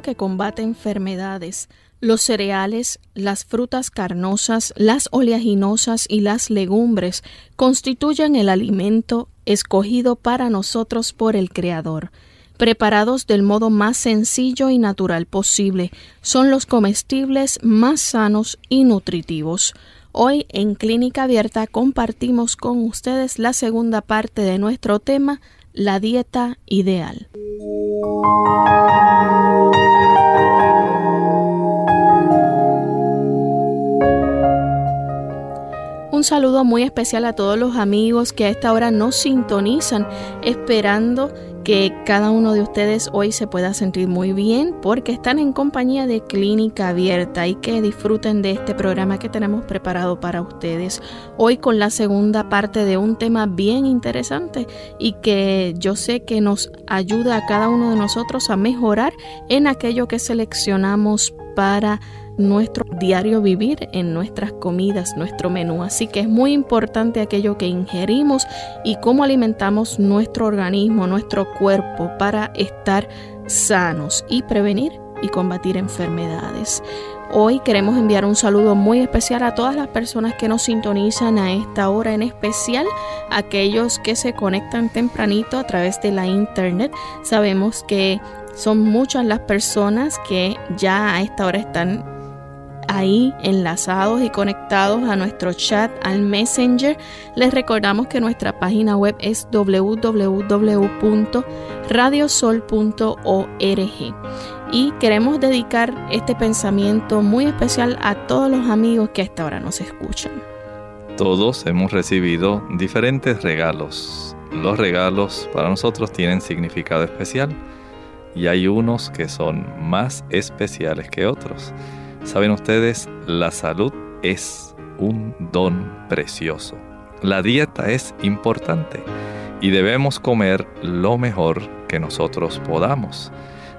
Que combate enfermedades, los cereales, las frutas carnosas, las oleaginosas y las legumbres constituyen el alimento escogido para nosotros por el Creador. Preparados del modo más sencillo y natural posible, son los comestibles más sanos y nutritivos. Hoy en Clínica Abierta compartimos con ustedes la segunda parte de nuestro tema, la dieta ideal. Un saludo muy especial a todos los amigos que a esta hora nos sintonizan, esperando que cada uno de ustedes hoy se pueda sentir muy bien porque están en compañía de Clínica Abierta y que disfruten de este programa que tenemos preparado para ustedes. Hoy con la segunda parte de un tema bien interesante y que yo sé que nos ayuda a cada uno de nosotros a mejorar en aquello que seleccionamos para nuestro diario vivir en nuestras comidas, nuestro menú. Así que es muy importante aquello que ingerimos y cómo alimentamos nuestro organismo, nuestro cuerpo para estar sanos y prevenir y combatir enfermedades. Hoy queremos enviar un saludo muy especial a todas las personas que nos sintonizan a esta hora, en especial aquellos que se conectan tempranito a través de la internet. Sabemos que son muchas las personas que ya a esta hora están ahí enlazados y conectados a nuestro chat, al Messenger. Les recordamos que nuestra página web es www.radiosol.org y queremos dedicar este pensamiento muy especial a todos los amigos que hasta ahora nos escuchan. Todos hemos recibido diferentes regalos. Los regalos para nosotros tienen significado especial y hay unos que son más especiales que otros. Saben ustedes, la salud es un don precioso. La dieta es importante y debemos comer lo mejor que nosotros podamos.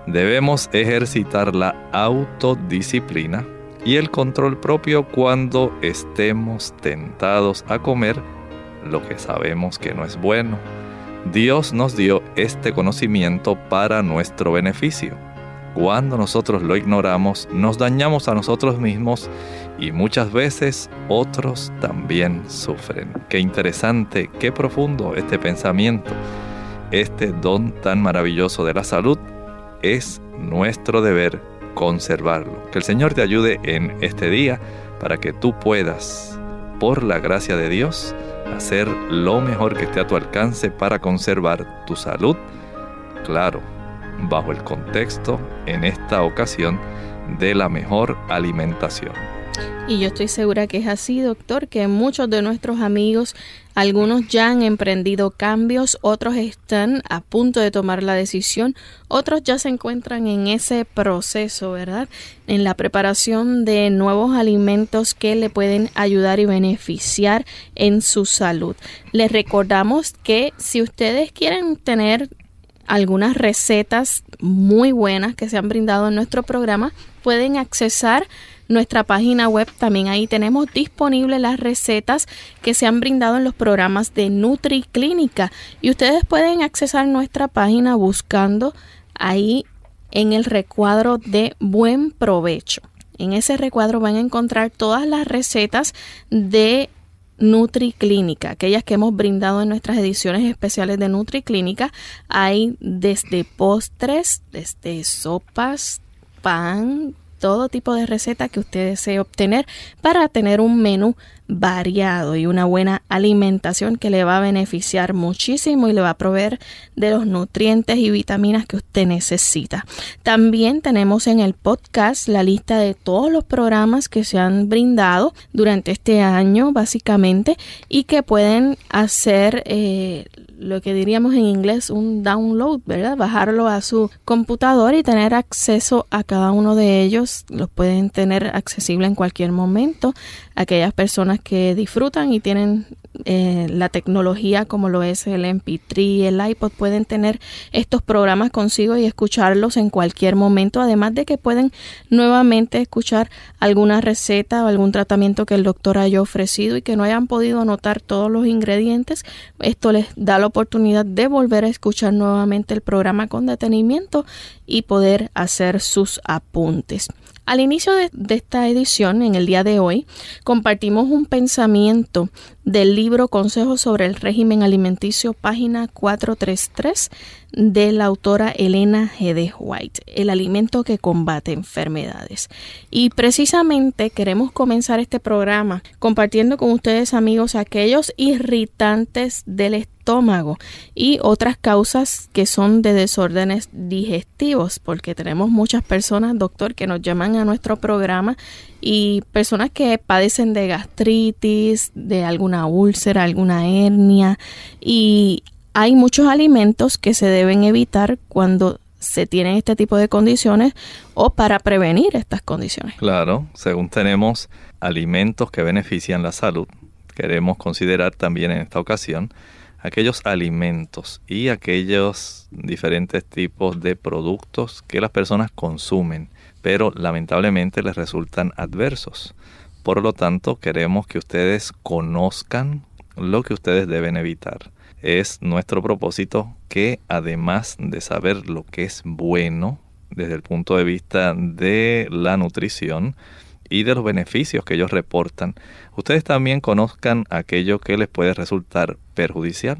Debemos ejercitar la autodisciplina y el control propio cuando estemos tentados a comer lo que sabemos que no es bueno. Dios nos dio este conocimiento para nuestro beneficio. Cuando nosotros lo ignoramos, nos dañamos a nosotros mismos y muchas veces otros también sufren. Qué interesante, qué profundo este pensamiento. Este don tan maravilloso de la salud es nuestro deber conservarlo. Que el Señor te ayude en este día para que tú puedas, por la gracia de Dios, hacer lo mejor que esté a tu alcance para conservar tu salud. Claro, bajo el contexto, en esta ocasión, de la mejor alimentación. Y yo estoy segura que es así, doctor, que muchos de nuestros amigos, algunos ya han emprendido cambios, otros están a punto de tomar la decisión, otros ya se encuentran en ese proceso, ¿verdad? En la preparación de nuevos alimentos que le pueden ayudar y beneficiar en su salud. Les recordamos que si ustedes quieren tener algunas recetas muy buenas que se han brindado en nuestro programa, pueden accesar nuestra página web. También ahí tenemos disponibles las recetas que se han brindado en los programas de NutriClínica. Y ustedes pueden accesar nuestra página buscando ahí en el recuadro de buen provecho. En ese recuadro van a encontrar todas las recetas de NutriClínica, aquellas que hemos brindado en nuestras ediciones especiales de NutriClínica. Hay desde postres, desde sopas, pan, todo tipo de receta que usted desee obtener para tener un menú variado y una buena alimentación que le va a beneficiar muchísimo y le va a proveer de los nutrientes y vitaminas que usted necesita. También tenemos en el podcast la lista de todos los programas que se han brindado durante este año básicamente y que pueden hacer eh, lo que diríamos en inglés un download, ¿verdad? Bajarlo a su computador y tener acceso a cada uno de ellos. Los pueden tener accesible en cualquier momento. Aquellas personas que disfrutan y tienen eh, la tecnología como lo es el MP3, el iPod, pueden tener estos programas consigo y escucharlos en cualquier momento, además de que pueden nuevamente escuchar alguna receta o algún tratamiento que el doctor haya ofrecido y que no hayan podido anotar todos los ingredientes. Esto les da la oportunidad de volver a escuchar nuevamente el programa con detenimiento y poder hacer sus apuntes. Al inicio de, esta edición, en el día de hoy, compartimos un pensamiento del libro Consejos sobre el régimen alimenticio, página 433, de la autora Elena G. White, el alimento que combate enfermedades. Y precisamente queremos comenzar este programa compartiendo con ustedes, amigos, aquellos irritantes del estómago y otras causas que son de desórdenes digestivos, porque tenemos muchas personas, doctor, que nos llaman a nuestro programa y personas que padecen de gastritis, de alguna úlcera, alguna hernia y hay muchos alimentos que se deben evitar cuando se tienen este tipo de condiciones o para prevenir estas condiciones. Claro, según tenemos alimentos que benefician la salud, queremos considerar también en esta ocasión aquellos alimentos y aquellos diferentes tipos de productos que las personas consumen, pero lamentablemente les resultan adversos. Por lo tanto, queremos que ustedes conozcan lo que ustedes deben evitar. Es nuestro propósito que además de saber lo que es bueno desde el punto de vista de la nutrición, y de los beneficios que ellos reportan, ustedes también conozcan aquello que les puede resultar perjudicial,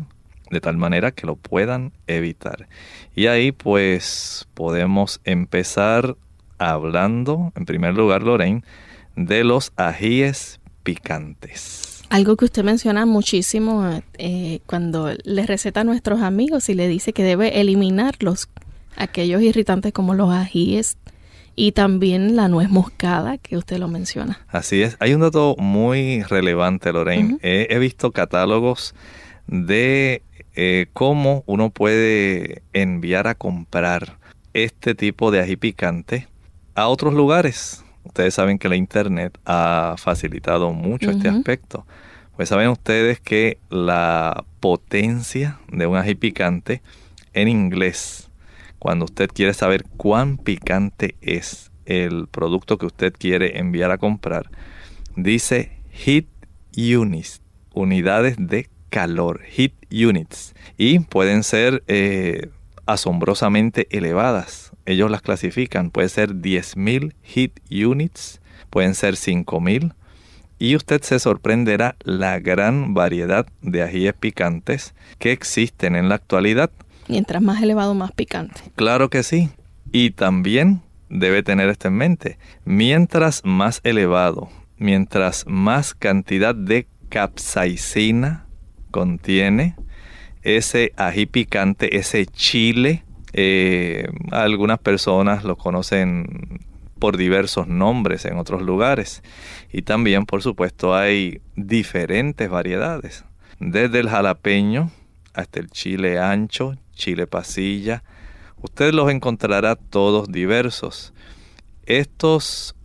de tal manera que lo puedan evitar. Y ahí pues podemos empezar hablando, en primer lugar, Lorraine, de los ajíes picantes. Algo que usted menciona muchísimo eh, cuando le receta a nuestros amigos y le dice que debe eliminarlos, aquellos irritantes como los ajíes y también la nuez moscada que usted lo menciona. Así es. Hay un dato muy relevante, Lorraine. he, visto catálogos de eh, cómo uno puede enviar a comprar este tipo de ají picante a otros lugares. Ustedes saben que la internet ha facilitado mucho este aspecto. Pues saben ustedes que la potencia de un ají picante en inglés cuando usted quiere saber cuán picante es el producto que usted quiere enviar a comprar, dice heat units, unidades de calor, heat units, y pueden ser eh, asombrosamente elevadas. Ellos las clasifican, puede ser 10.000 heat units, pueden ser 5.000, y usted se sorprenderá la gran variedad de ajíes picantes que existen en la actualidad. Mientras más elevado, más picante. Claro que sí. Y también debe tener esto en mente. Mientras más elevado, mientras más cantidad de capsaicina contiene ese ají picante, ese chile, eh, algunas personas lo conocen por diversos nombres en otros lugares. Y también, por supuesto, hay diferentes variedades. Desde el jalapeño hasta el chile ancho, chile pasilla. Usted los encontrará todos diversos. Estos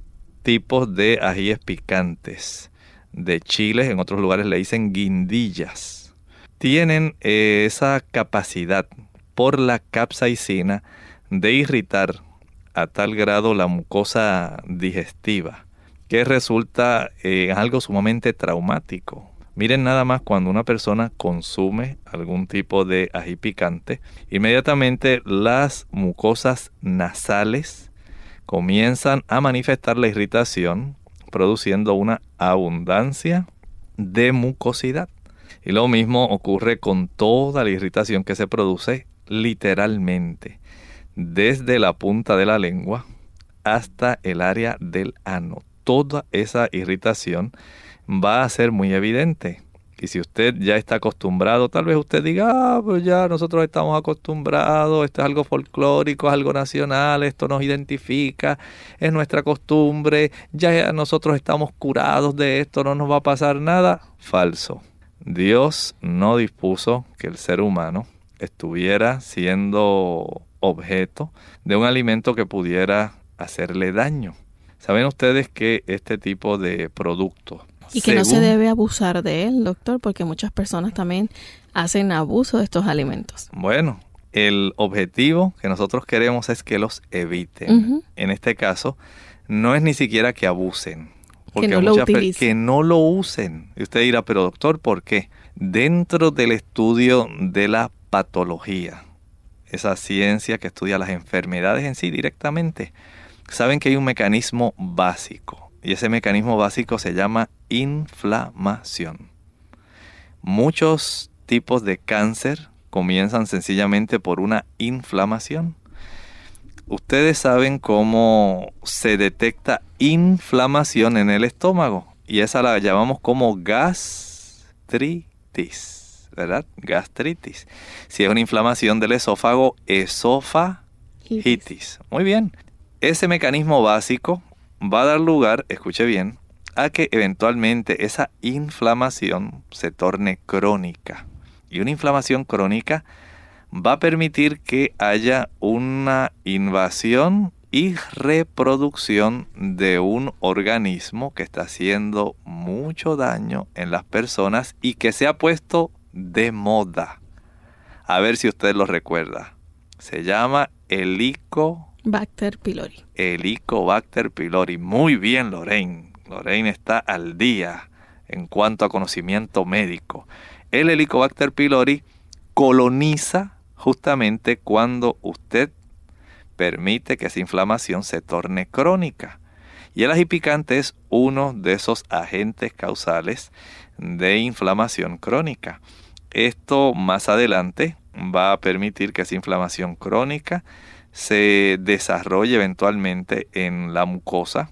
tipos de ajíes picantes de chiles, en otros lugares le dicen guindillas, tienen eh, esa capacidad por la capsaicina de irritar a tal grado la mucosa digestiva que resulta eh, algo sumamente traumático Miren nada más cuando una persona consume algún tipo de ají picante, inmediatamente las mucosas nasales comienzan a manifestar la irritación, produciendo una abundancia de mucosidad. Y lo mismo ocurre con toda la irritación que se produce literalmente desde la punta de la lengua hasta el área del ano. Toda esa irritación va a ser muy evidente. Y si usted ya está acostumbrado, tal vez usted diga, ah, pues ya nosotros estamos acostumbrados, esto es algo folclórico, es algo nacional, esto nos identifica, es nuestra costumbre, ya nosotros estamos curados de esto, no nos va a pasar nada. Falso. Dios no dispuso que el ser humano estuviera siendo objeto de un alimento que pudiera hacerle daño. ¿Saben ustedes que este tipo de productos y que no se debe abusar de él, doctor, porque muchas personas también hacen abuso de estos alimentos. Bueno, el objetivo que nosotros queremos es que los eviten. En este caso, no es ni siquiera que abusen. Porque que no, lo que no lo usen. Y usted dirá, pero doctor, ¿por qué? Dentro del estudio de la patología, esa ciencia que estudia las enfermedades en sí directamente, saben que hay un mecanismo básico y ese mecanismo básico se llama inflamación. Muchos tipos de cáncer comienzan sencillamente por una inflamación. Ustedes saben cómo se detecta inflamación en el estómago y esa la llamamos como gastritis, ¿verdad? Gastritis. Si es una inflamación del esófago, esofagitis. Muy bien. Ese mecanismo básico va a dar lugar, escuche bien, a que eventualmente esa inflamación se torne crónica. Y una inflamación crónica va a permitir que haya una invasión y reproducción de un organismo que está haciendo mucho daño en las personas y que se ha puesto de moda. A ver si usted lo recuerda. Se llama Helico Bacter pylori. Helicobacter pylori. Muy bien, Lorraine. Lorraine está al día en cuanto a conocimiento médico. El Helicobacter pylori coloniza justamente cuando usted permite que esa inflamación se torne crónica. Y el ají picante es uno de esos agentes causales de inflamación crónica. Esto más adelante va a permitir que esa inflamación crónica se desarrolla eventualmente en la mucosa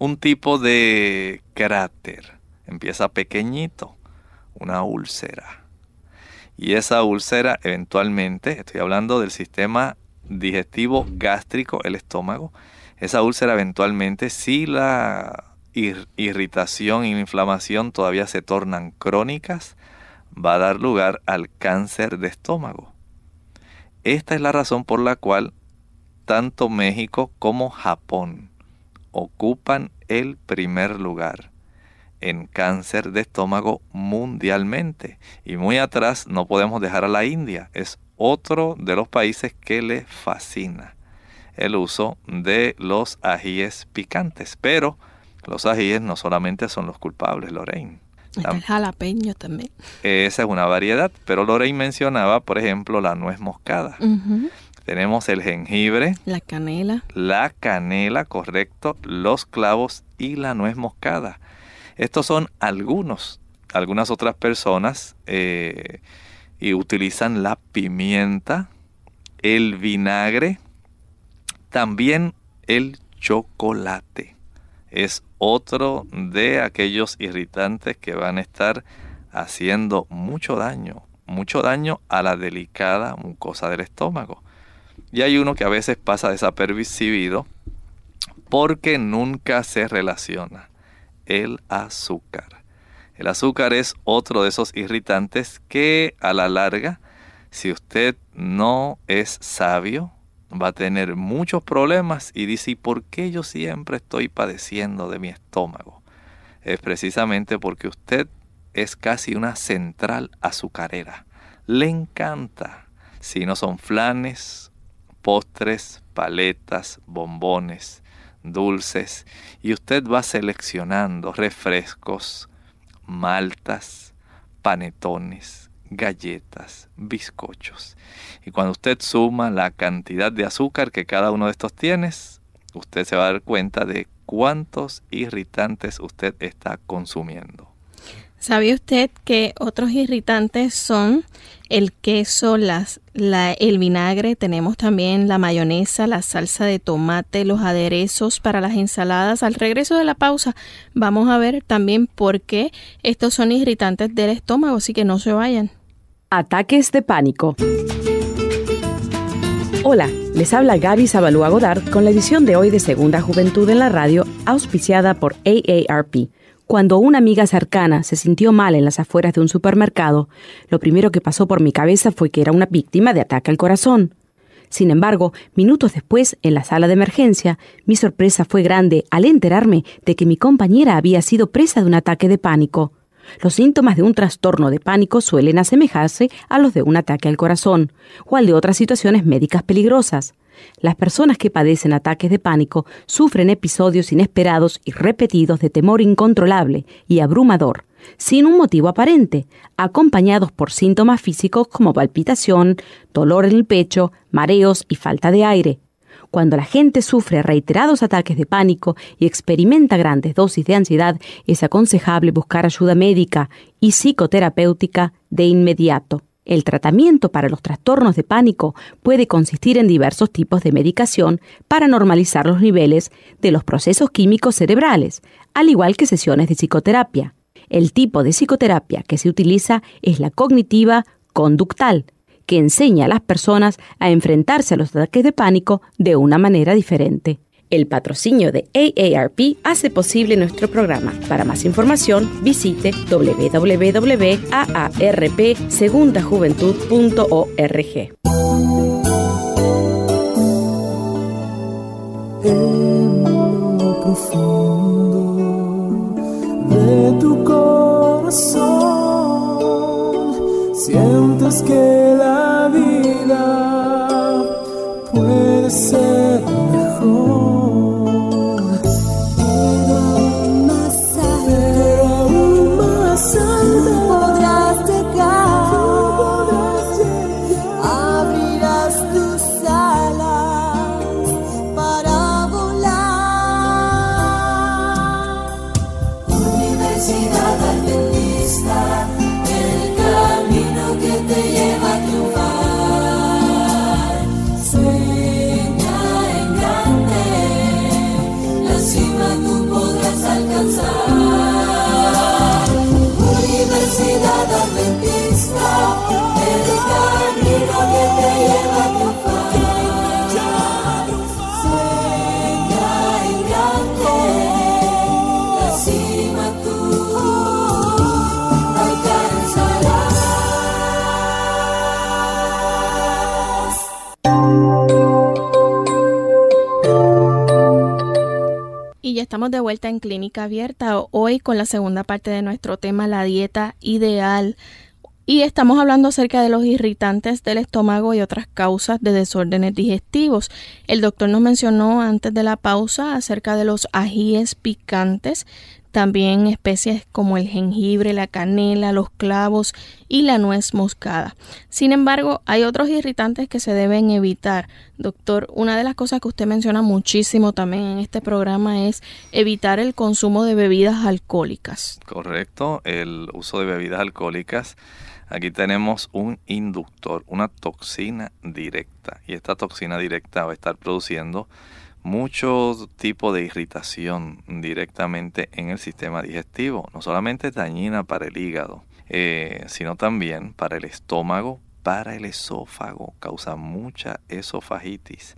un tipo de cráter. Empieza pequeñito, una úlcera. Y esa úlcera eventualmente, estoy hablando del sistema digestivo gástrico, el estómago, esa úlcera eventualmente, si la irritación la inflamación todavía se tornan crónicas, va a dar lugar al cáncer de estómago. Esta es la razón por la cual tanto México como Japón ocupan el primer lugar en cáncer de estómago mundialmente. Y muy atrás no podemos dejar a la India. Es otro de los países que le fascina el uso de los ajíes picantes. Pero los ajíes no solamente son los culpables, Lorraine. El jalapeño también. Esa es una variedad, pero Lorraine mencionaba, por ejemplo, la nuez moscada. Tenemos el jengibre. La canela. La canela, correcto. Los clavos y la nuez moscada. Estos son algunos. Algunas otras personas eh, y utilizan la pimienta, el vinagre, también el chocolate es otro de aquellos irritantes que van a estar haciendo mucho daño, mucho daño a la delicada mucosa del estómago. Y hay uno que a veces pasa desapercibido porque nunca se relaciona, el azúcar. El azúcar es otro de esos irritantes que a la larga, si usted no es sabio, va a tener muchos problemas y dice, ¿y por qué yo siempre estoy padeciendo de mi estómago? Es precisamente porque usted es casi una central azucarera. Le encanta. Si no son flanes, postres, paletas, bombones, dulces, y usted va seleccionando refrescos, maltas, panetones, galletas, bizcochos. Y cuando usted suma la cantidad de azúcar que cada uno de estos tiene, usted se va a dar cuenta de cuántos irritantes usted está consumiendo. ¿Sabe usted que otros irritantes son el queso, el vinagre, tenemos también la mayonesa, la salsa de tomate, los aderezos para las ensaladas? Al regreso de la pausa vamos a ver también por qué estos son irritantes del estómago, así que no se vayan. Ataques de pánico. Hola, les habla Gaby Zabalúa Godard con la edición de hoy de Segunda Juventud en la Radio, auspiciada por AARP. Cuando una amiga cercana se sintió mal en las afueras de un supermercado, lo primero que pasó por mi cabeza fue que era una víctima de ataque al corazón. Sin embargo, minutos después, en la sala de emergencia, mi sorpresa fue grande al enterarme de que mi compañera había sido presa de un ataque de pánico. Los síntomas de un trastorno de pánico suelen asemejarse a los de un ataque al corazón o al de otras situaciones médicas peligrosas. Las personas que padecen ataques de pánico sufren episodios inesperados y repetidos de temor incontrolable y abrumador, sin un motivo aparente, acompañados por síntomas físicos como palpitación, dolor en el pecho, mareos y falta de aire. Cuando la gente sufre reiterados ataques de pánico y experimenta grandes dosis de ansiedad, es aconsejable buscar ayuda médica y psicoterapéutica de inmediato. El tratamiento para los trastornos de pánico puede consistir en diversos tipos de medicación para normalizar los niveles de los procesos químicos cerebrales, al igual que sesiones de psicoterapia. El tipo de psicoterapia que se utiliza es la cognitiva conductal, que enseña a las personas a enfrentarse a los ataques de pánico de una manera diferente. El patrocinio de AARP hace posible nuestro programa. Para más información, visite www.aarpsegundajuventud.org. Sientes que puede estamos de vuelta en Clínica Abierta hoy con la segunda parte de nuestro tema, la dieta ideal. Y estamos hablando acerca de los irritantes del estómago y otras causas de desórdenes digestivos. El doctor nos mencionó antes de la pausa acerca de los ajíes picantes, también especies como el jengibre, la canela, los clavos y la nuez moscada. Sin embargo, hay otros irritantes que se deben evitar. Doctor, una de las cosas que usted menciona muchísimo también en este programa es evitar el consumo de bebidas alcohólicas. Correcto, el uso de bebidas alcohólicas. Aquí tenemos un inductor, una toxina directa. Y esta toxina directa va a estar produciendo mucho tipo de irritación directamente en el sistema digestivo. No solamente dañina para el hígado, eh, sino también para el estómago, para el esófago. Causa mucha esofagitis.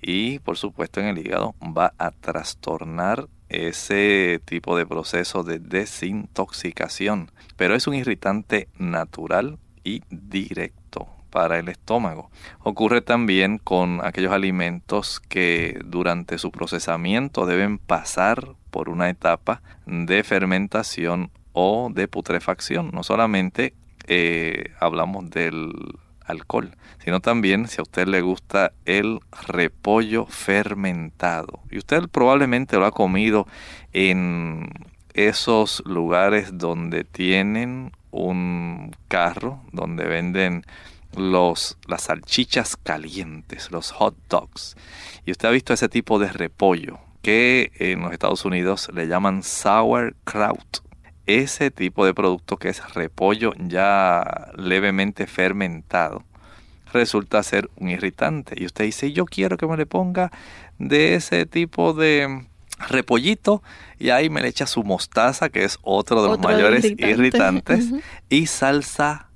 Y por supuesto en el hígado va a trastornar ese tipo de proceso de desintoxicación. Pero es un irritante natural y directo para el estómago. Ocurre también con aquellos alimentos que durante su procesamiento deben pasar por una etapa de fermentación o de putrefacción. No solamente eh, hablamos del alcohol, sino también si a usted le gusta el repollo fermentado. Y usted probablemente lo ha comido en esos lugares donde tienen un carro, donde venden los, las salchichas calientes, los hot dogs. Y usted ha visto ese tipo de repollo que en los Estados Unidos le llaman sauerkraut. ese tipo de producto que es repollo ya levemente fermentado resulta ser un irritante. Y usted dice, yo quiero que me le ponga de ese tipo de repollito y ahí me le echa su mostaza, que es otro de los mayores irritantes, y salsa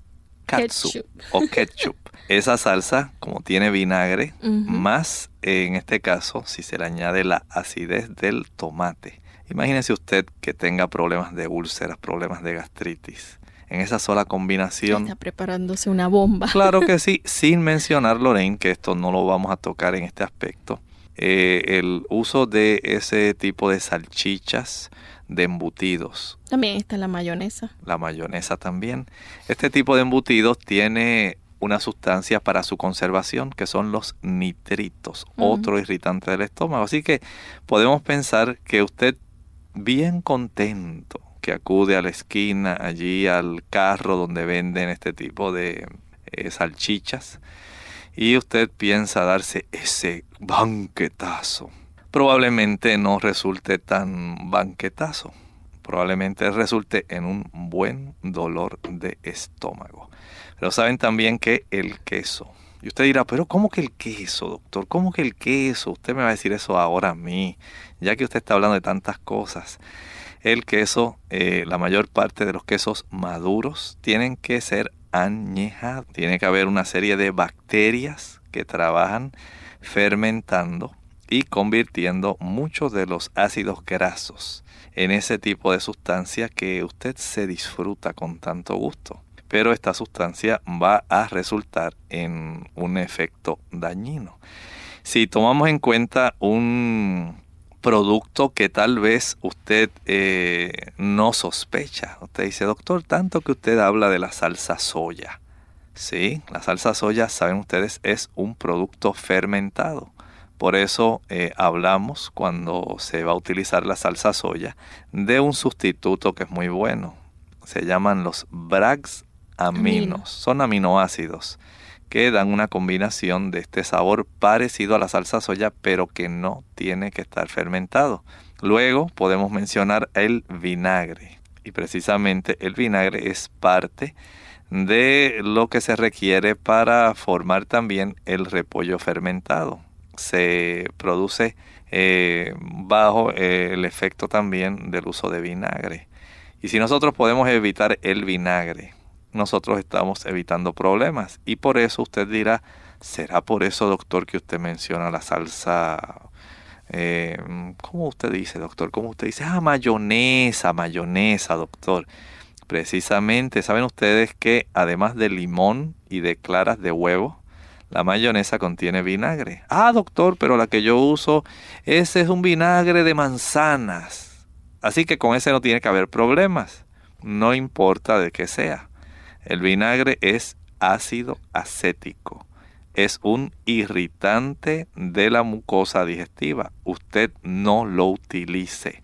katsu o ketchup. Esa salsa, como tiene vinagre, más en este caso, si se le añade la acidez del tomate. Imagínese usted que tenga problemas de úlceras, problemas de gastritis. En esa sola combinación. Está preparándose una bomba. Claro que sí, sin mencionar, Lorraine, que esto no lo vamos a tocar en este aspecto. Eh, el uso de ese tipo de salchichas, de embutidos. También está la mayonesa. La mayonesa también. Este tipo de embutidos tiene una sustancia para su conservación que son los nitritos, otro irritante del estómago. Así que podemos pensar que usted bien contento que acude a la esquina, allí al carro donde venden este tipo de eh, salchichas, y usted piensa darse ese banquetazo. Probablemente no resulte tan banquetazo, probablemente resulte en un buen dolor de estómago. Pero saben también que el queso, y usted dirá, pero ¿cómo que el queso, doctor? ¿Cómo que el queso? Usted me va a decir eso ahora a mí, ya que usted está hablando de tantas cosas. El queso, eh, la mayor parte de los quesos maduros tienen que ser añejados. Tiene que haber una serie de bacterias que trabajan fermentando y convirtiendo muchos de los ácidos grasos en ese tipo de sustancia que usted se disfruta con tanto gusto. Pero esta sustancia va a resultar en un efecto dañino. Si tomamos en cuenta un producto que tal vez usted eh, no sospecha. Usted dice, doctor, tanto que usted habla de la salsa soya. Sí, la salsa soya, saben ustedes, es un producto fermentado. Por eso eh, hablamos cuando se va a utilizar la salsa soya de un sustituto que es muy bueno. Se llaman los Brags aminos. Son aminoácidos que dan una combinación de este sabor parecido a la salsa soya, pero que no tiene que estar fermentado. Luego podemos mencionar el vinagre. Y precisamente el vinagre es parte de lo que se requiere para formar también el repollo fermentado. Se produce eh, bajo eh, el efecto también del uso de vinagre. Y si nosotros podemos evitar el vinagre, nosotros estamos evitando problemas. Y por eso usted dirá, ¿será por eso, doctor, que usted menciona la salsa? Eh, ¿Cómo usted dice, doctor? ¿Cómo usted dice? Ah, mayonesa, mayonesa, doctor. Precisamente, ¿saben ustedes que además de limón y de claras de huevo, la mayonesa contiene vinagre? Ah, doctor, pero la que yo uso, ese es un vinagre de manzanas. Así que con ese no tiene que haber problemas. No importa de qué sea. El vinagre es ácido acético. Es un irritante de la mucosa digestiva. Usted no lo utilice.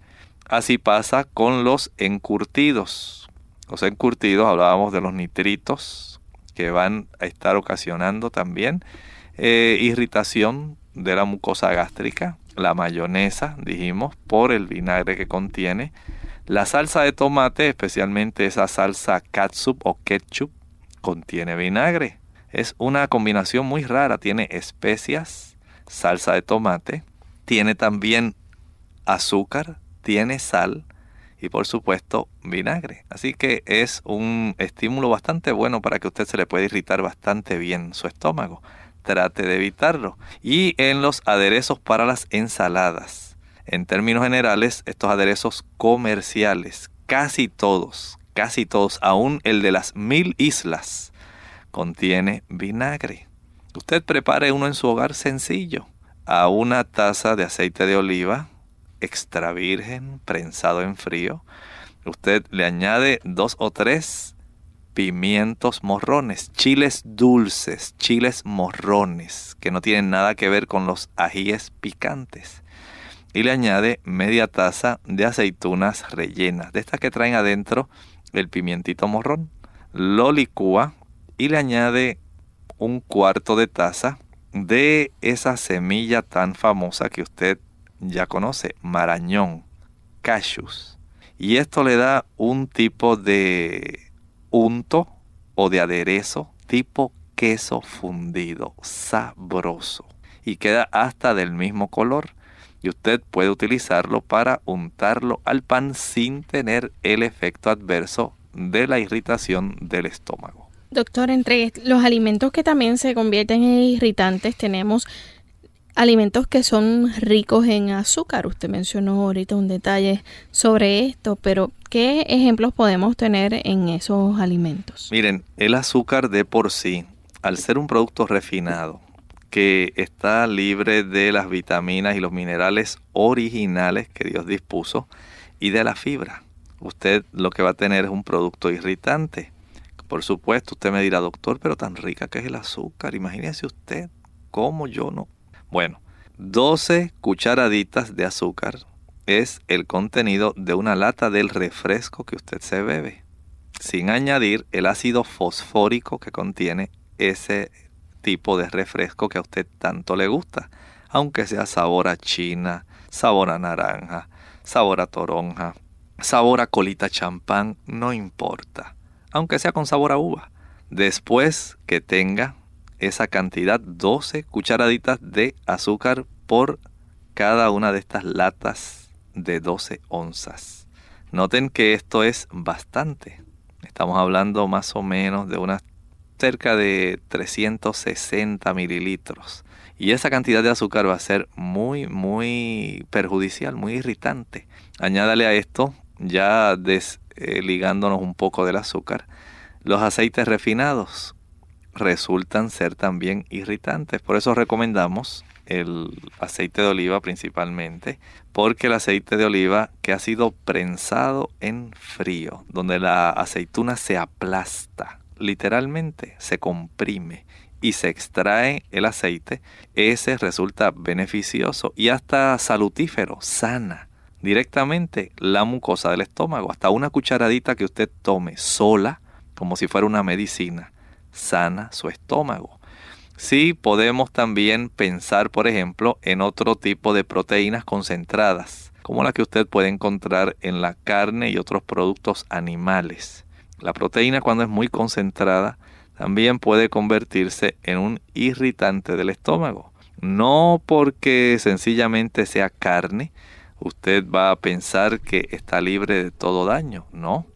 Así pasa con los encurtidos. Los encurtidos, hablábamos de los nitritos que van a estar ocasionando también eh, irritación de la mucosa gástrica. La mayonesa, dijimos, por el vinagre que contiene la salsa de tomate, especialmente esa salsa catsup o ketchup, contiene vinagre. Es una combinación muy rara. Tiene especias, salsa de tomate, tiene también azúcar, tiene sal y por supuesto vinagre. Así que es un estímulo bastante bueno para que usted se le pueda irritar bastante bien su estómago. Trate de evitarlo. Y en los aderezos para las ensaladas en términos generales, estos aderezos comerciales, casi todos, casi todos, aún el de las mil islas, contiene vinagre. Usted prepare uno en su hogar sencillo. A una taza de aceite de oliva extra virgen, prensado en frío, usted le añade dos o tres pimientos morrones, chiles dulces, chiles morrones, que no tienen nada que ver con los ajíes picantes y le añade media taza de aceitunas rellenas, de estas que traen adentro el pimientito morrón. Lo licúa y le añade un cuarto de taza de esa semilla tan famosa que usted ya conoce, marañón, cashews. Y esto le da un tipo de unto o de aderezo tipo queso fundido, sabroso. Y queda hasta del mismo color. Y usted puede utilizarlo para untarlo al pan sin tener el efecto adverso de la irritación del estómago. Doctor, entre los alimentos que también se convierten en irritantes tenemos alimentos que son ricos en azúcar. Usted mencionó ahorita un detalle sobre esto, pero ¿qué ejemplos podemos tener en esos alimentos? Miren, el azúcar de por sí, al ser un producto refinado, que está libre de las vitaminas y los minerales originales que Dios dispuso y de la fibra. Usted lo que va a tener es un producto irritante por supuesto, usted me dirá, doctor, pero tan rica que es el azúcar. Imagínese usted cómo yo no. Bueno, 12 cucharaditas de azúcar es el contenido de una lata del refresco que usted se bebe, sin añadir el ácido fosfórico que contiene ese tipo de refresco que a usted tanto le gusta, aunque sea sabor a china, sabor a naranja, sabor a toronja, sabor a colita champán, no importa aunque sea con sabor a uva. Después que tenga esa cantidad, 12 cucharaditas de azúcar por cada una de estas latas de 12 onzas. Noten que esto es bastante. Estamos hablando más o menos de unas cerca de 360 mililitros. Y esa cantidad de azúcar va a ser muy, muy perjudicial, muy irritante. Añádale a esto ya desligándonos eh, un poco del azúcar, los aceites refinados resultan ser también irritantes. Por eso recomendamos el aceite de oliva principalmente, porque el aceite de oliva que ha sido prensado en frío, donde la aceituna se aplasta, literalmente se comprime y se extrae el aceite, ese resulta beneficioso y hasta salutífero, sana directamente la mucosa del estómago. Hasta una cucharadita que usted tome sola, como si fuera una medicina, sana su estómago. Sí, podemos también pensar, por ejemplo, en otro tipo de proteínas concentradas, como la que usted puede encontrar en la carne y otros productos animales. La proteína cuando es muy concentrada también puede convertirse en un irritante del estómago. No porque sencillamente sea carne, usted va a pensar que está libre de todo daño. No,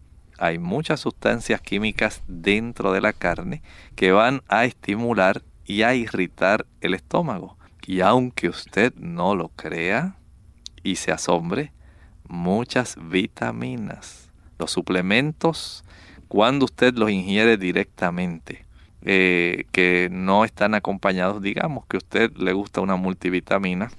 hay muchas sustancias químicas dentro de la carne que van a estimular y a irritar el estómago. Y aunque usted no lo crea y se asombre, muchas vitaminas, los suplementos, cuando usted los ingiere directamente, eh, que no están acompañados, digamos que a usted le gusta una multivitamina,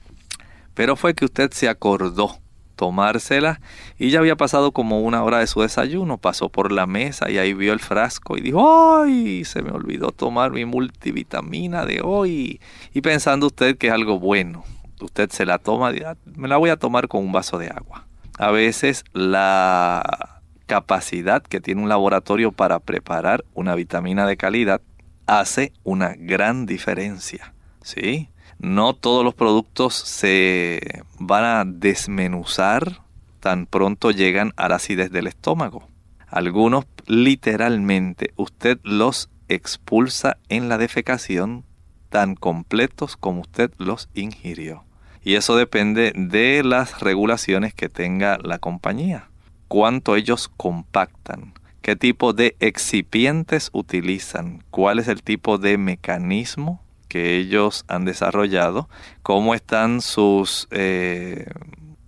pero fue que usted se acordó tomársela y ya había pasado como una hora de su desayuno, pasó por la mesa y ahí vio el frasco y dijo, ¡ay! Se me olvidó tomar mi multivitamina de hoy. Y pensando usted que es algo bueno, usted se la toma, me la voy a tomar con un vaso de agua. A veces la capacidad que tiene un laboratorio para preparar una vitamina de calidad hace una gran diferencia. ¿Sí? No todos los productos se van a desmenuzar tan pronto llegan a la acidez del estómago. Algunos literalmente usted los expulsa en la defecación tan completos como usted los ingirió. Y eso depende de las regulaciones que tenga la compañía. Cuánto ellos compactan, qué tipo de excipientes utilizan, cuál es el tipo de mecanismo que ellos han desarrollado, cómo están sus eh,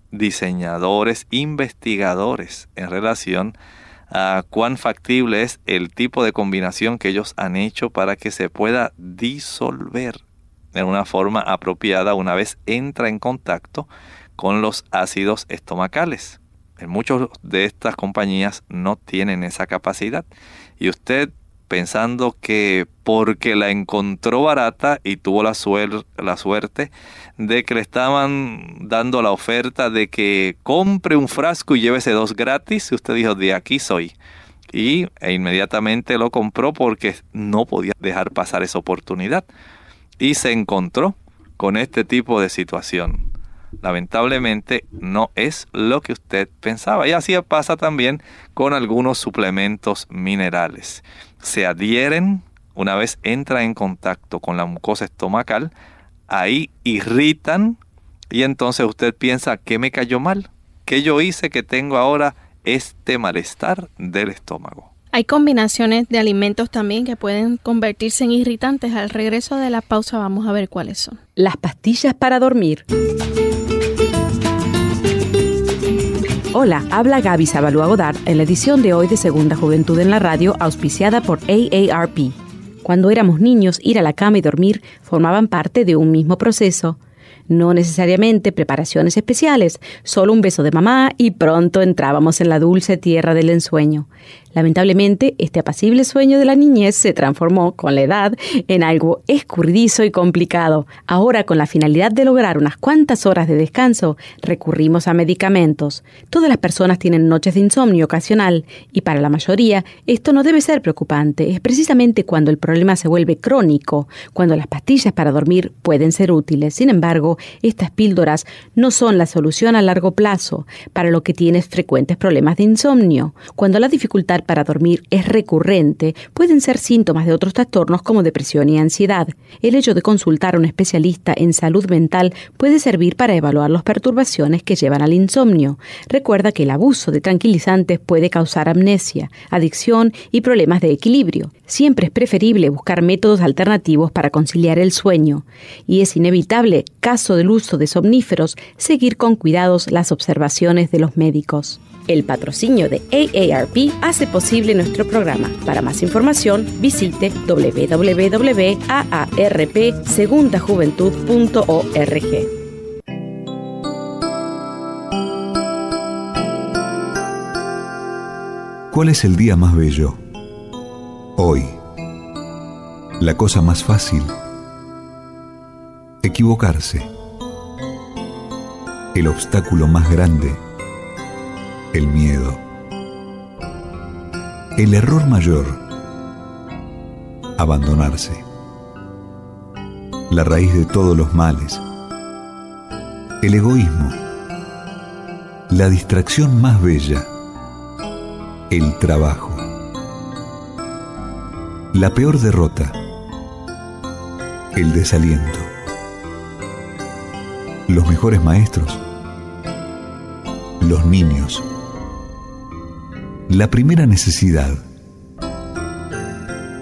diseñadores, investigadores en relación a cuán factible es el tipo de combinación que ellos han hecho para que se pueda disolver de una forma apropiada una vez entra en contacto con los ácidos estomacales. En muchas de estas compañías no tienen esa capacidad y usted pensando que porque la encontró barata y tuvo la, la suerte de que le estaban dando la oferta de que compre un frasco y llévese dos gratis, usted dijo, de aquí soy. Y e inmediatamente lo compró porque no podía dejar pasar esa oportunidad. Y se encontró con este tipo de situación. lamentablemente no es lo que usted pensaba. Y así pasa también con algunos suplementos minerales. Se adhieren una vez entra en contacto con la mucosa estomacal, ahí irritan y entonces usted piensa, ¿qué me cayó mal? ¿Qué yo hice que tengo ahora este malestar del estómago? Hay combinaciones de alimentos también que pueden convertirse en irritantes. Al regreso de la pausa vamos a ver cuáles son. Las pastillas para dormir. Hola, habla Gaby Sabalúa Godard en la edición de hoy de Segunda Juventud en la Radio, auspiciada por AARP. Cuando éramos niños, ir a la cama y dormir formaban parte de un mismo proceso. No necesariamente preparaciones especiales, solo un beso de mamá y pronto entrábamos en la dulce tierra del ensueño. Lamentablemente, este apacible sueño de la niñez se transformó con la edad en algo escurridizo y complicado. Ahora, con la finalidad de lograr unas cuantas horas de descanso, recurrimos a medicamentos. Todas las personas tienen noches de insomnio ocasional y para la mayoría esto no debe ser preocupante. Es precisamente cuando el problema se vuelve crónico, cuando las pastillas para dormir pueden ser útiles. Sin embargo, estas píldoras no son la solución a largo plazo para lo que tienes frecuentes problemas de insomnio. Cuando la dificultad para dormir es recurrente, pueden ser síntomas de otros trastornos como depresión y ansiedad. El hecho de consultar a un especialista en salud mental puede servir para evaluar las perturbaciones que llevan al insomnio. Recuerda que el abuso de tranquilizantes puede causar amnesia, adicción y problemas de equilibrio. Siempre es preferible buscar métodos alternativos para conciliar el sueño. Y es inevitable, caso del uso de somníferos, seguir con cuidados las observaciones de los médicos. El patrocinio de AARP hace posible nuestro programa. Para más información, visite www.aarpsegundajuventud.org. ¿Cuál es el día más bello? Hoy. La cosa más fácil. Equivocarse. El obstáculo más grande el miedo. El error mayor, abandonarse. La raíz de todos los males. El egoísmo. La distracción más bella. El trabajo. La peor derrota. El desaliento. Los mejores maestros. Los niños. La primera necesidad,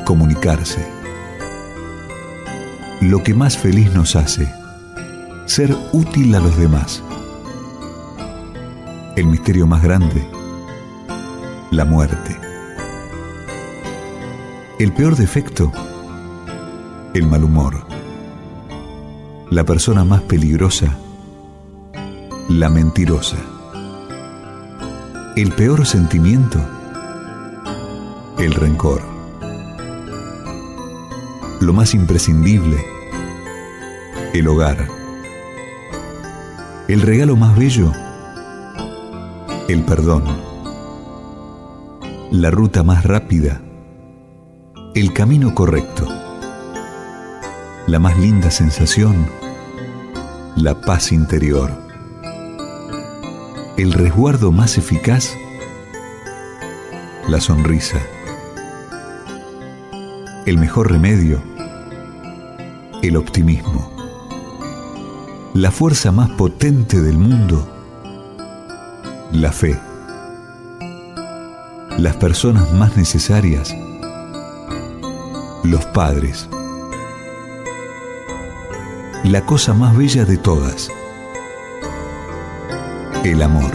comunicarse. Lo que más feliz nos hace, ser útil a los demás. El misterio más grande, la muerte. El peor defecto, el mal humor. La persona más peligrosa, la mentirosa el peor sentimiento, el rencor. Lo más imprescindible, el hogar. El regalo más bello, el perdón. La ruta más rápida, el camino correcto. La más linda sensación, la paz interior el resguardo más eficaz, la sonrisa. El mejor remedio, el optimismo. La fuerza más potente del mundo, la fe. Las personas más necesarias, los padres. La cosa más bella de todas, el amor.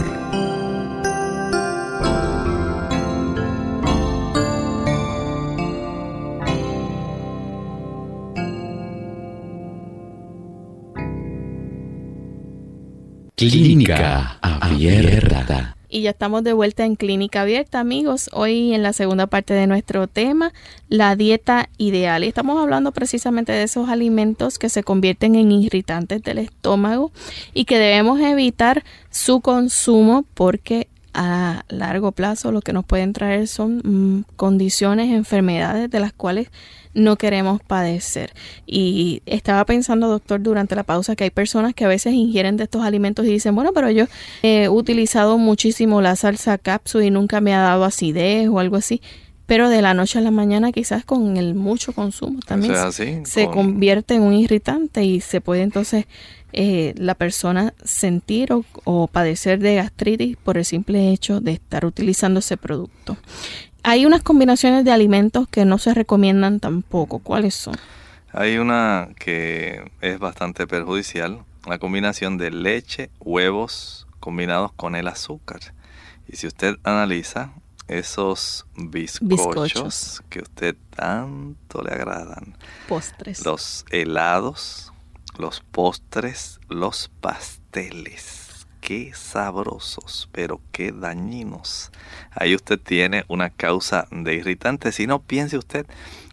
Clínica Abierta. Y ya estamos de vuelta en Clínica Abierta, amigos. Hoy en la segunda parte de nuestro tema, la dieta ideal. Y estamos hablando precisamente de esos alimentos que se convierten en irritantes del estómago y que debemos evitar su consumo porque a largo plazo lo que nos pueden traer son mm, condiciones, enfermedades de las cuales no queremos padecer. Y estaba pensando, doctor, durante la pausa que hay personas que a veces ingieren de estos alimentos y dicen, bueno, pero yo he utilizado muchísimo la salsa capsu y nunca me ha dado acidez o algo así. Pero de la noche a la mañana quizás con el mucho consumo también se convierte en un irritante y se puede entonces eh, la persona sentir o, padecer de gastritis por el simple hecho de estar utilizando ese producto. Hay unas combinaciones de alimentos que no se recomiendan tampoco. ¿Cuáles son? Hay una que es bastante perjudicial, la combinación de leche, huevos combinados con el azúcar. Y si usted analiza esos bizcochos, que a usted tanto le agradan, postres, los helados, los postres, los pasteles. Qué sabrosos, pero qué dañinos. Ahí usted tiene una causa de irritante. Si no, piense usted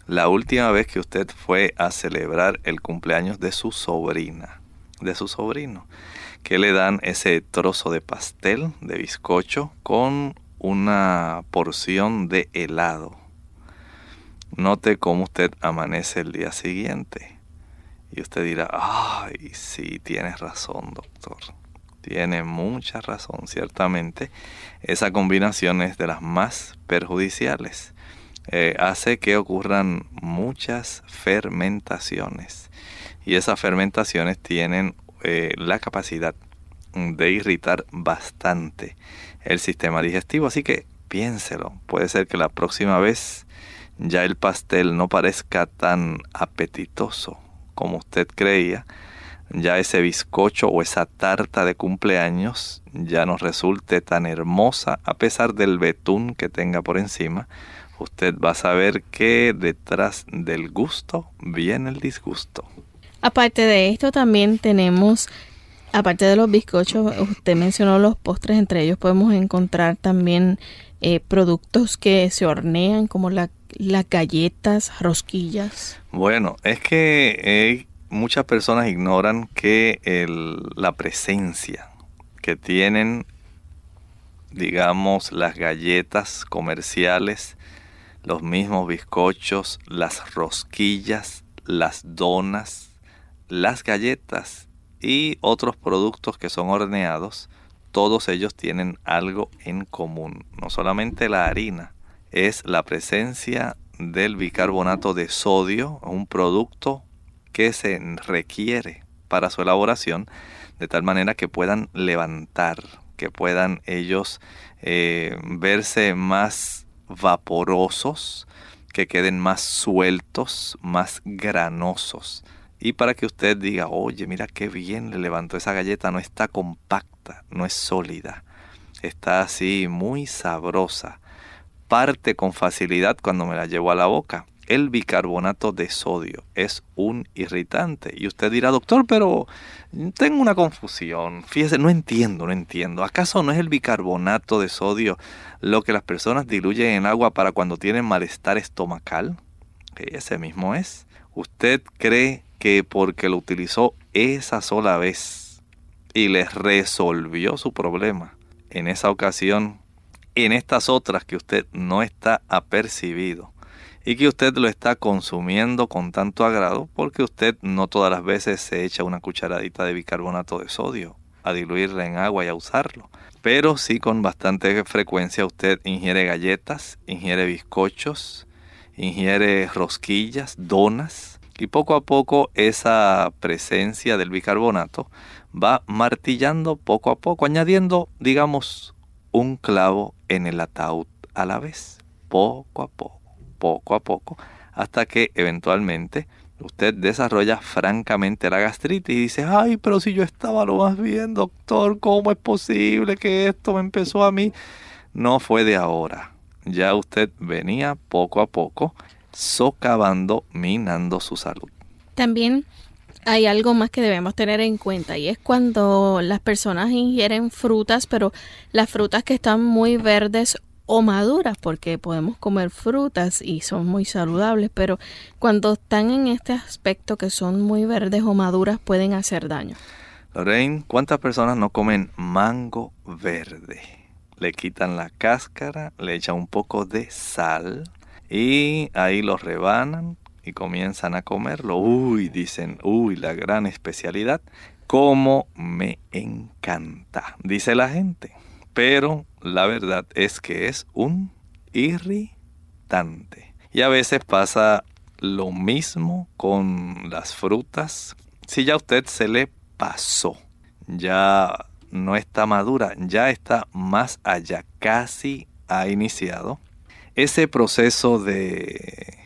la última vez que usted fue a celebrar el cumpleaños de su sobrina, de su sobrino, que le dan ese trozo de pastel, de bizcocho, con una porción de helado. Note cómo usted amanece el día siguiente y usted dirá, ay, sí, tienes razón, doctor. Tiene mucha razón, ciertamente. Esa combinación es de las más perjudiciales. Eh, hace que ocurran muchas fermentaciones. Y esas fermentaciones tienen eh, la capacidad de irritar bastante el sistema digestivo. Así que piénselo. Puede ser que la próxima vez ya el pastel no parezca tan apetitoso como usted creía, ya ese bizcocho o esa tarta de cumpleaños ya no resulte tan hermosa a pesar del betún que tenga por encima, usted va a saber que detrás del gusto viene el disgusto. Aparte de esto también tenemos, aparte de los bizcochos, usted mencionó los postres, entre ellos podemos encontrar también eh, productos que se hornean como la las galletas, rosquillas? Bueno, es que eh, muchas personas ignoran que la presencia que tienen, digamos, las galletas comerciales, los mismos bizcochos, las rosquillas, las donas, las galletas y otros productos que son horneados, todos ellos tienen algo en común, no solamente la harina, es la presencia del bicarbonato de sodio, un producto que se requiere para su elaboración, de tal manera que puedan levantar, que puedan ellos eh, verse más vaporosos, que queden más sueltos, más granosos. Y para que usted diga, oye, mira qué bien le levantó esa galleta, no está compacta, no es sólida, está así muy sabrosa parte con facilidad cuando me la llevo a la boca. El bicarbonato de sodio es un irritante. Y usted dirá, doctor, pero tengo una confusión. Fíjese, no entiendo, no entiendo. ¿Acaso no es el bicarbonato de sodio lo que las personas diluyen en agua para cuando tienen malestar estomacal? Ese mismo es. ¿Usted cree que porque lo utilizó esa sola vez y les resolvió su problema, en esa ocasión en estas otras que usted no está apercibido y que usted lo está consumiendo con tanto agrado porque usted no todas las veces se echa una cucharadita de bicarbonato de sodio a diluirla en agua y a usarlo. Pero sí con bastante frecuencia usted ingiere galletas, ingiere bizcochos, ingiere rosquillas, donas y poco a poco esa presencia del bicarbonato va martillando poco a poco, añadiendo, digamos, un clavo en el ataúd a la vez, poco a poco, poco a poco, hasta que eventualmente usted desarrolla francamente la gastritis y dice, ay, pero si yo estaba lo más bien, doctor, ¿cómo es posible que esto me empezó a mí? No fue de ahora, ya usted venía poco a poco socavando, minando su salud. También hay algo más que debemos tener en cuenta y es cuando las personas ingieren frutas, pero las frutas que están muy verdes o maduras, porque podemos comer frutas y son muy saludables, pero cuando están en este aspecto que son muy verdes o maduras pueden hacer daño. Lorraine, ¿cuántas personas no comen mango verde? le quitan la cáscara, le echan un poco de sal y ahí lo rebanan y comienzan a comerlo. Uy, dicen, uy, la gran especialidad. Cómo me encanta, dice la gente. Pero la verdad es que es un irritante. Y a veces pasa lo mismo con las frutas. Si ya a usted se le pasó, ya no está madura, ya está más allá, casi ha iniciado ese proceso de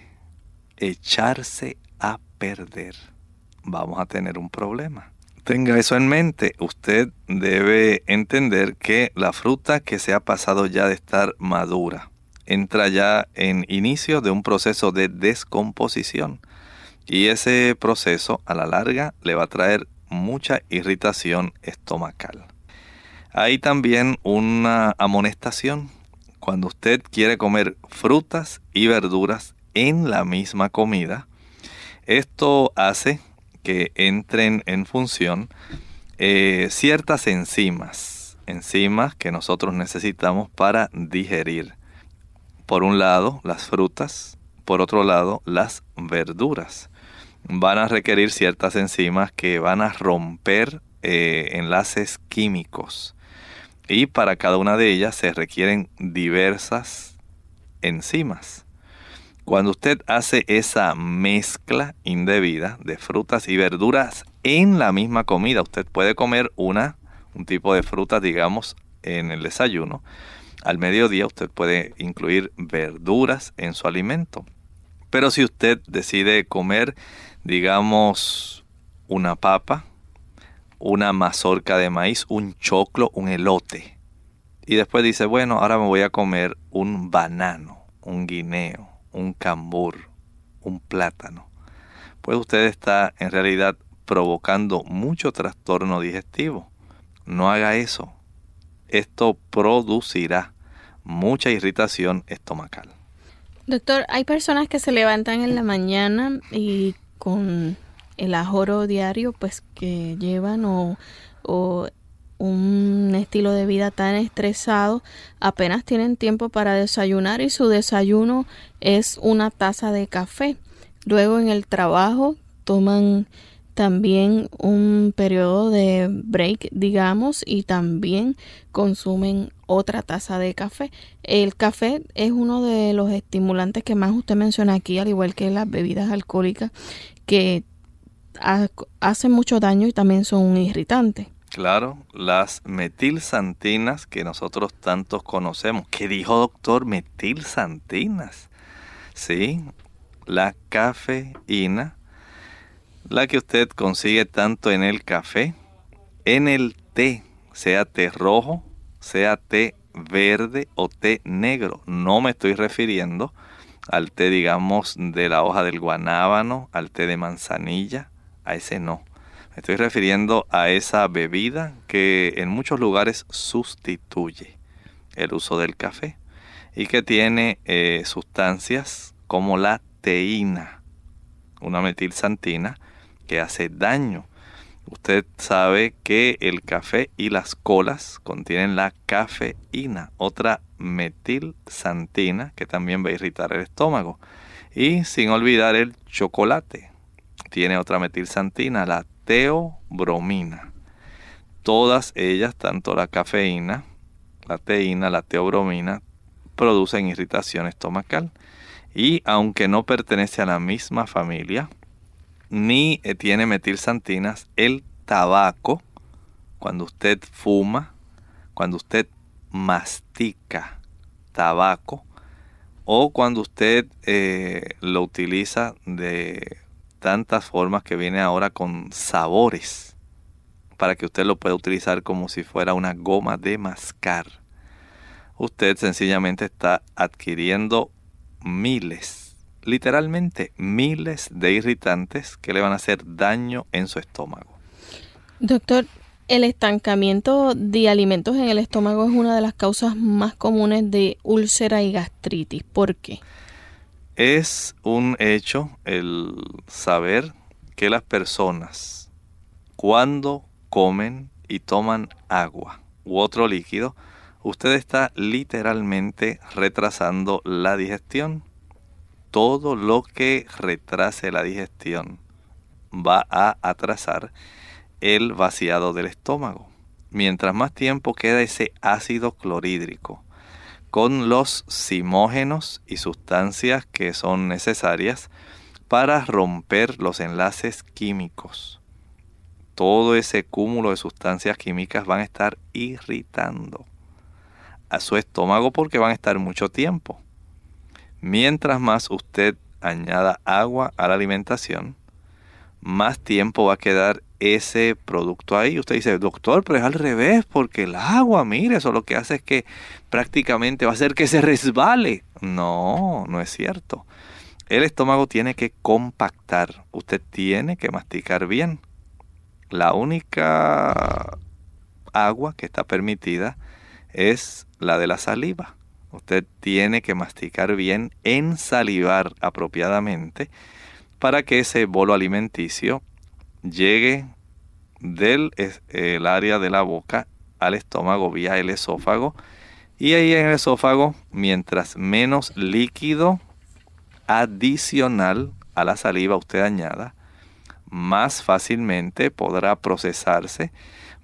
echarse a perder. Vamos a tener un problema. Tenga eso en mente. Usted debe entender que la fruta que se ha pasado ya de estar madura entra ya en inicio de un proceso de descomposición. Y ese proceso a la larga le va a traer mucha irritación estomacal. Hay también una amonestación. Cuando usted quiere comer frutas y verduras en la misma comida, esto hace que entren en función eh, ciertas enzimas, enzimas que nosotros necesitamos para digerir. Por un lado, las frutas, por otro lado, las verduras. Van a requerir ciertas enzimas que van a romper eh, enlaces químicos. Y para cada una de ellas se requieren diversas enzimas. Cuando usted hace esa mezcla indebida de frutas y verduras en la misma comida, usted puede comer una, un tipo de fruta, digamos, en el desayuno. Al mediodía usted puede incluir verduras en su alimento. Pero si usted decide comer, digamos, una papa, una mazorca de maíz, un choclo, un elote, y después dice, bueno, ahora me voy a comer un banano, un guineo, un cambur, un plátano, pues usted está en realidad provocando mucho trastorno digestivo. No haga eso. Esto producirá mucha irritación estomacal. Doctor, hay personas que se levantan en la mañana y con el ajoro diario pues que llevan o, o un estilo de vida tan estresado, apenas tienen tiempo para desayunar y su desayuno es una taza de café. Luego en el trabajo toman también un periodo de break, digamos, y también consumen otra taza de café. El café es uno de los estimulantes que más usted menciona aquí, al igual que las bebidas alcohólicas, que hacen mucho daño y también son un irritante. Claro, las metilsantinas que nosotros tantos conocemos. ¿Qué dijo doctor? Metilsantinas. Sí, la cafeína, la que usted consigue tanto en el café, en el té, sea té rojo, sea té verde o té negro. No me estoy refiriendo al té, digamos, de la hoja del guanábano, al té de manzanilla, a ese no estoy refiriendo a esa bebida que en muchos lugares sustituye el uso del café y que tiene eh, sustancias como la teína, una metilsantina que hace daño. Usted sabe que el café y las colas contienen la cafeína, otra metilsantina que también va a irritar el estómago. Y sin olvidar el chocolate, tiene otra metilsantina, la teobromina. Todas ellas, tanto la cafeína, la teína, la teobromina, producen irritación estomacal. Y aunque no pertenece a la misma familia, ni eh, tiene metilsantinas, el tabaco, cuando usted fuma, cuando usted mastica tabaco, o cuando usted eh, lo utiliza de tantas formas que viene ahora con sabores para que usted lo pueda utilizar como si fuera una goma de mascar. Usted sencillamente está adquiriendo miles, literalmente miles de irritantes que le van a hacer daño en su estómago. Doctor, el estancamiento de alimentos en el estómago es una de las causas más comunes de úlcera y gastritis. ¿Por qué? Es un hecho el saber que las personas cuando comen y toman agua u otro líquido usted está literalmente retrasando la digestión. Todo lo que retrase la digestión va a atrasar el vaciado del estómago. Mientras más tiempo queda ese ácido clorhídrico con los simógenos y sustancias que son necesarias para romper los enlaces químicos. Todo ese cúmulo de sustancias químicas van a estar irritando a su estómago porque van a estar mucho tiempo. Mientras más usted añada agua a la alimentación, más tiempo va a quedar ese producto ahí. Usted dice, doctor, pero es al revés, porque el agua, mire, eso lo que hace es que prácticamente va a hacer que se resbale. No, no es cierto. El estómago tiene que compactar. Usted tiene que masticar bien. La única agua que está permitida es la de la saliva. Usted tiene que masticar bien, ensalivar apropiadamente para que ese bolo alimenticio llegue del el área de la boca al estómago vía el esófago. Y ahí en el esófago mientras menos líquido adicional a la saliva usted añada más fácilmente podrá procesarse.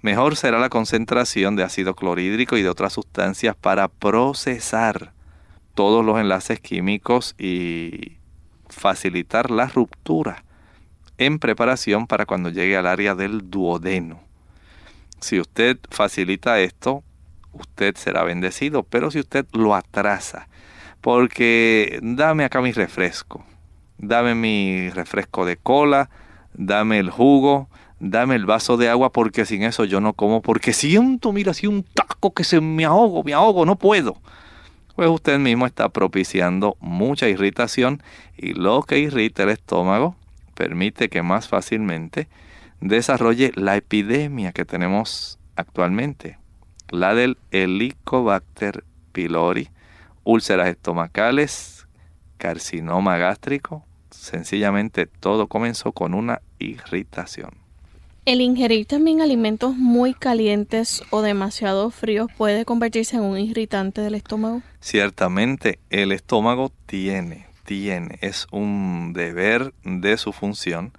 Mejor será la concentración de ácido clorhídrico y de otras sustancias para procesar todos los enlaces químicos y facilitar la ruptura en preparación para cuando llegue al área del duodeno. Si usted facilita esto, usted será bendecido, pero si usted lo atrasa, porque dame acá mi refresco, dame mi refresco de cola, dame el jugo, dame el vaso de agua, porque sin eso yo no como, porque siento, mira, así un taco que se me ahogo, me ahogo, no puedo pues usted mismo está propiciando mucha irritación y lo que irrita el estómago permite que más fácilmente desarrolle la epidemia que tenemos actualmente, la del Helicobacter pylori, úlceras estomacales, carcinoma gástrico, sencillamente todo comenzó con una irritación. El ingerir también alimentos muy calientes o demasiado fríos puede convertirse en un irritante del estómago. Ciertamente, el estómago tiene, tiene, es un deber de su función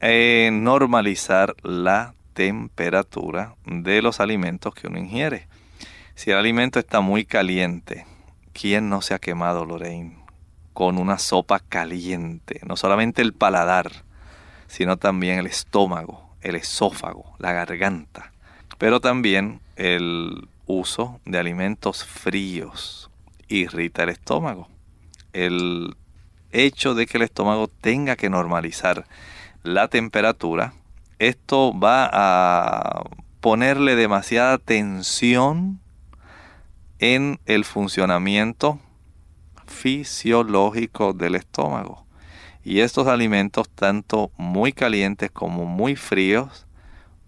eh, normalizar la temperatura de los alimentos que uno ingiere. Si el alimento está muy caliente, ¿quién no se ha quemado, Lorraine? Con una sopa caliente, no solamente el paladar, sino también el estómago el esófago, la garganta, pero también el uso de alimentos fríos irrita el estómago. El hecho de que el estómago tenga que normalizar la temperatura, esto va a ponerle demasiada tensión en el funcionamiento fisiológico del estómago. Y estos alimentos, tanto muy calientes como muy fríos,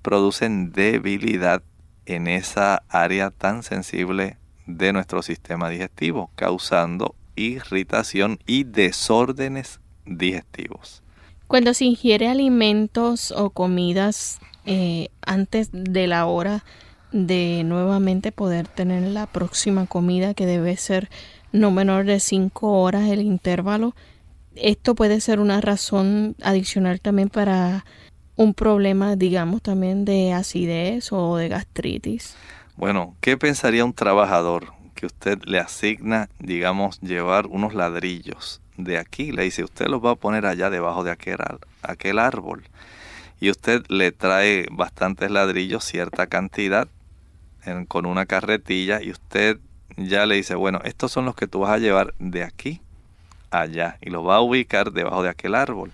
producen debilidad en esa área tan sensible de nuestro sistema digestivo, causando irritación y desórdenes digestivos. Cuando se ingiere alimentos o comidas eh, antes de la hora de nuevamente poder tener la próxima comida que debe ser no menor de 5 horas el intervalo, esto puede ser una razón adicional también para un problema, digamos, también de acidez o de gastritis. Bueno, ¿qué pensaría un trabajador que usted le asigna, digamos, llevar unos ladrillos de aquí? Le dice, usted los va a poner allá debajo de aquel, aquel árbol. Y usted le trae bastantes ladrillos, cierta cantidad, con una carretilla, y usted ya le dice, bueno, estos son los que tú vas a llevar de aquí allá y lo va a ubicar debajo de aquel árbol.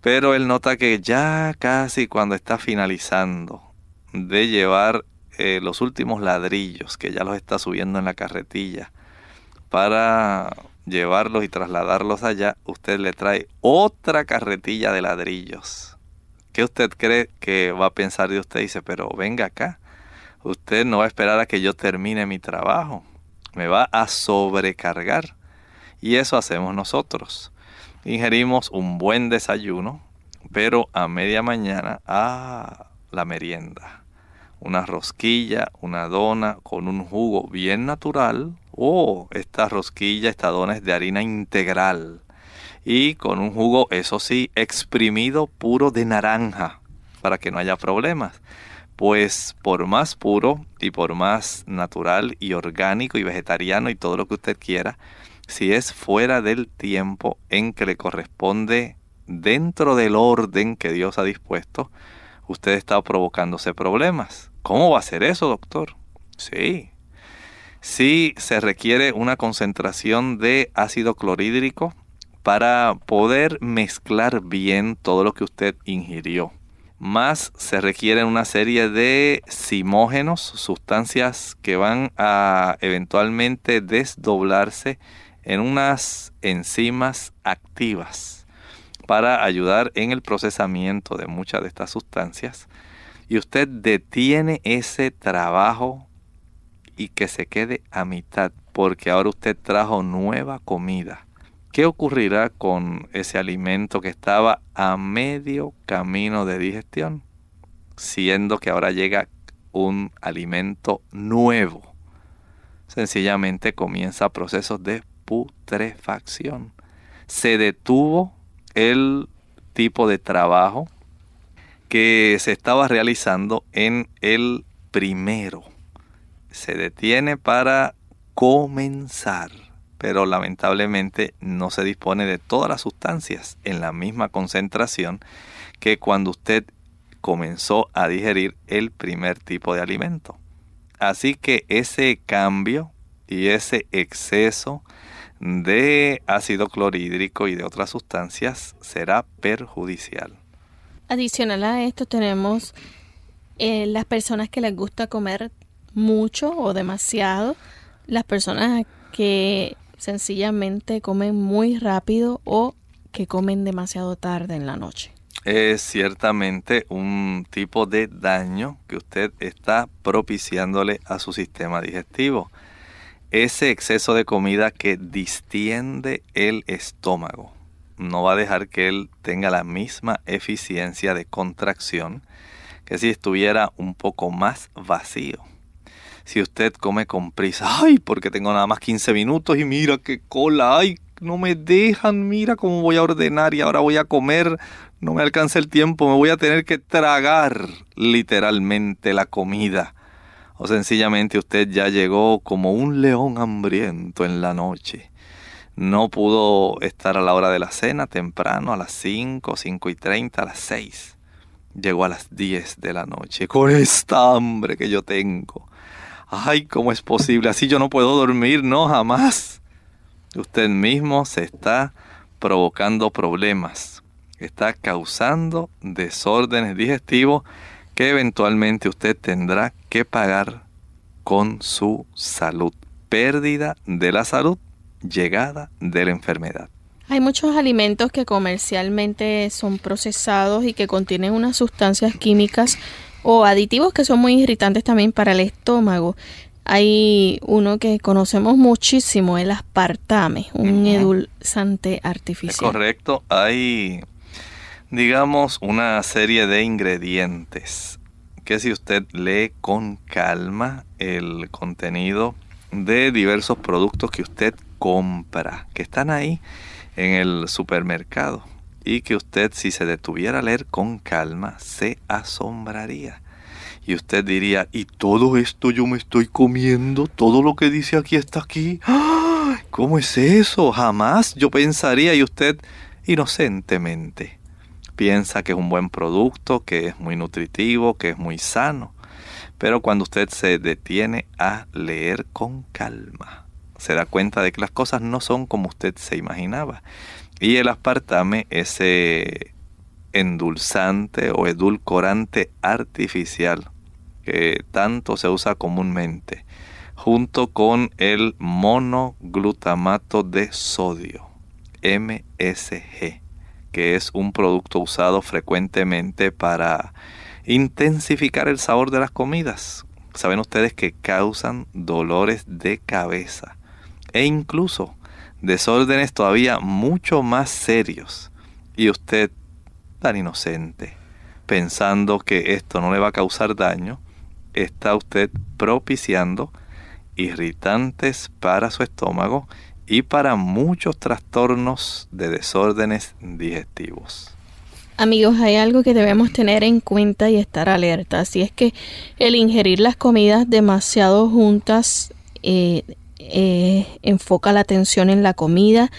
Pero él nota que ya casi cuando está finalizando de llevar eh, los últimos ladrillos, que ya los está subiendo en la carretilla, para llevarlos y trasladarlos allá, usted le trae otra carretilla de ladrillos. ¿Qué usted cree que va a pensar de usted? Dice, pero venga acá, usted no va a esperar a que yo termine mi trabajo, me va a sobrecargar. Y eso hacemos nosotros. Ingerimos un buen desayuno, pero a media mañana, ah, la merienda. Una rosquilla, una dona con un jugo bien natural. Oh, esta rosquilla, esta dona es de harina integral. Y con un jugo, eso sí, exprimido puro de naranja, para que no haya problemas. Pues por más puro y por más natural y orgánico y vegetariano y todo lo que usted quiera, si es fuera del tiempo en que le corresponde dentro del orden que Dios ha dispuesto, usted está provocándose problemas. ¿Cómo va a ser eso, doctor? Sí. Sí se requiere una concentración de ácido clorhídrico para poder mezclar bien todo lo que usted ingirió. Más se requiere una serie de simógenos, sustancias que van a eventualmente desdoblarse en unas enzimas activas para ayudar en el procesamiento de muchas de estas sustancias y usted detiene ese trabajo y que se quede a mitad porque ahora usted trajo nueva comida. ¿Qué ocurrirá con ese alimento que estaba a medio camino de digestión? Siendo que ahora llega un alimento nuevo. Sencillamente comienza procesos de putrefacción. Se detuvo el tipo de trabajo que se estaba realizando en el primero. Se detiene para comenzar, pero lamentablemente no se dispone de todas las sustancias en la misma concentración que cuando usted comenzó a digerir el primer tipo de alimento. Así que ese cambio y ese exceso de ácido clorhídrico y de otras sustancias será perjudicial. Adicional a esto tenemos eh, las personas que les gusta comer mucho o demasiado, las personas que sencillamente comen muy rápido o que comen demasiado tarde en la noche. Es ciertamente un tipo de daño que usted está propiciándole a su sistema digestivo ese exceso de comida que distiende el estómago no va a dejar que él tenga la misma eficiencia de contracción que si estuviera un poco más vacío. Si usted come con prisa, ay, porque tengo nada más 15 minutos y mira qué cola, ay, no me dejan, mira cómo voy a ordenar y ahora voy a comer, no me alcanza el tiempo, me voy a tener que tragar literalmente la comida o sencillamente usted ya llegó como un león hambriento en la noche. No pudo estar a la hora de la cena temprano, a las 5, 5 y 30, a las 6. Llegó a las 10 de la noche con esta hambre que yo tengo. Ay, ¿cómo es posible? Así yo no puedo dormir, no, jamás. Usted mismo se está provocando problemas, está causando desórdenes digestivos que eventualmente usted tendrá que pagar con su salud. Pérdida de la salud, llegada de la enfermedad. Hay muchos alimentos que comercialmente son procesados y que contienen unas sustancias químicas o aditivos que son muy irritantes también para el estómago. Hay uno que conocemos muchísimo, el aspartame, un edulzante artificial. correcto, hay digamos, una serie de ingredientes que si usted lee con calma el contenido de diversos productos que usted compra, que están ahí en el supermercado y que usted si se detuviera a leer con calma se asombraría. Y usted diría, ¿y todo esto yo me estoy comiendo? ¿Todo lo que dice aquí está aquí? ¿Cómo es eso? Jamás yo pensaría y usted inocentemente piensa que es un buen producto, que es muy nutritivo, que es muy sano. Pero cuando usted se detiene a leer con calma, se da cuenta de que las cosas no son como usted se imaginaba. Y el aspartame, ese endulzante o edulcorante artificial que tanto se usa comúnmente, junto con el monoglutamato de sodio, MSG que es un producto usado frecuentemente para intensificar el sabor de las comidas. Saben ustedes que causan dolores de cabeza e incluso desórdenes todavía mucho más serios. Y usted, tan inocente, pensando que esto no le va a causar daño, está usted propiciando irritantes para su estómago y para muchos trastornos de desórdenes digestivos. Amigos, hay algo que debemos tener en cuenta y estar alerta, y es que el ingerir las comidas demasiado juntas eh, eh, enfoca la atención en la comida,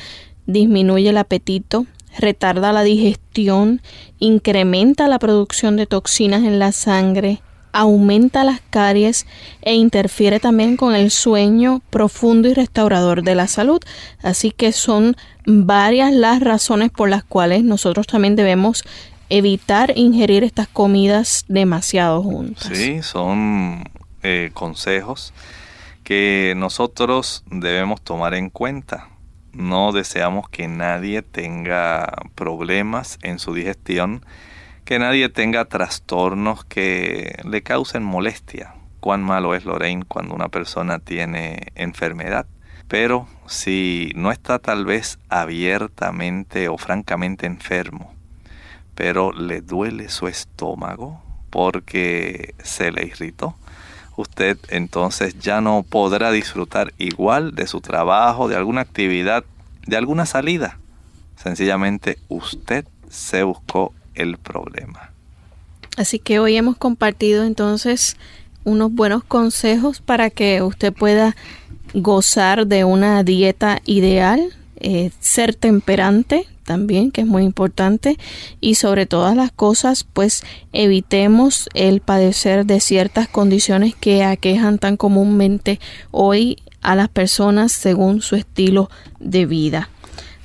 disminuye el apetito, retarda la digestión, incrementa la producción de toxinas en la sangre, aumenta las caries e interfiere también con el sueño profundo y restaurador de la salud. Así que son varias las razones por las cuales nosotros también debemos evitar ingerir estas comidas demasiado juntas. Sí, son eh, consejos que nosotros debemos tomar en cuenta. No deseamos que nadie tenga problemas en su digestión que nadie tenga trastornos que le causen molestia. Cuán malo es Lorraine cuando una persona tiene enfermedad. Pero si no está tal vez abiertamente o francamente enfermo, pero le duele su estómago porque se le irritó, usted entonces ya no podrá disfrutar igual de su trabajo, de alguna actividad, de alguna salida. Sencillamente usted se buscó el problema. Así que hoy hemos compartido entonces unos buenos consejos para que usted pueda gozar de una dieta ideal, eh, ser temperante también, que es muy importante, y sobre todas las cosas, pues evitemos el padecer de ciertas condiciones que aquejan tan comúnmente hoy a las personas según su estilo de vida.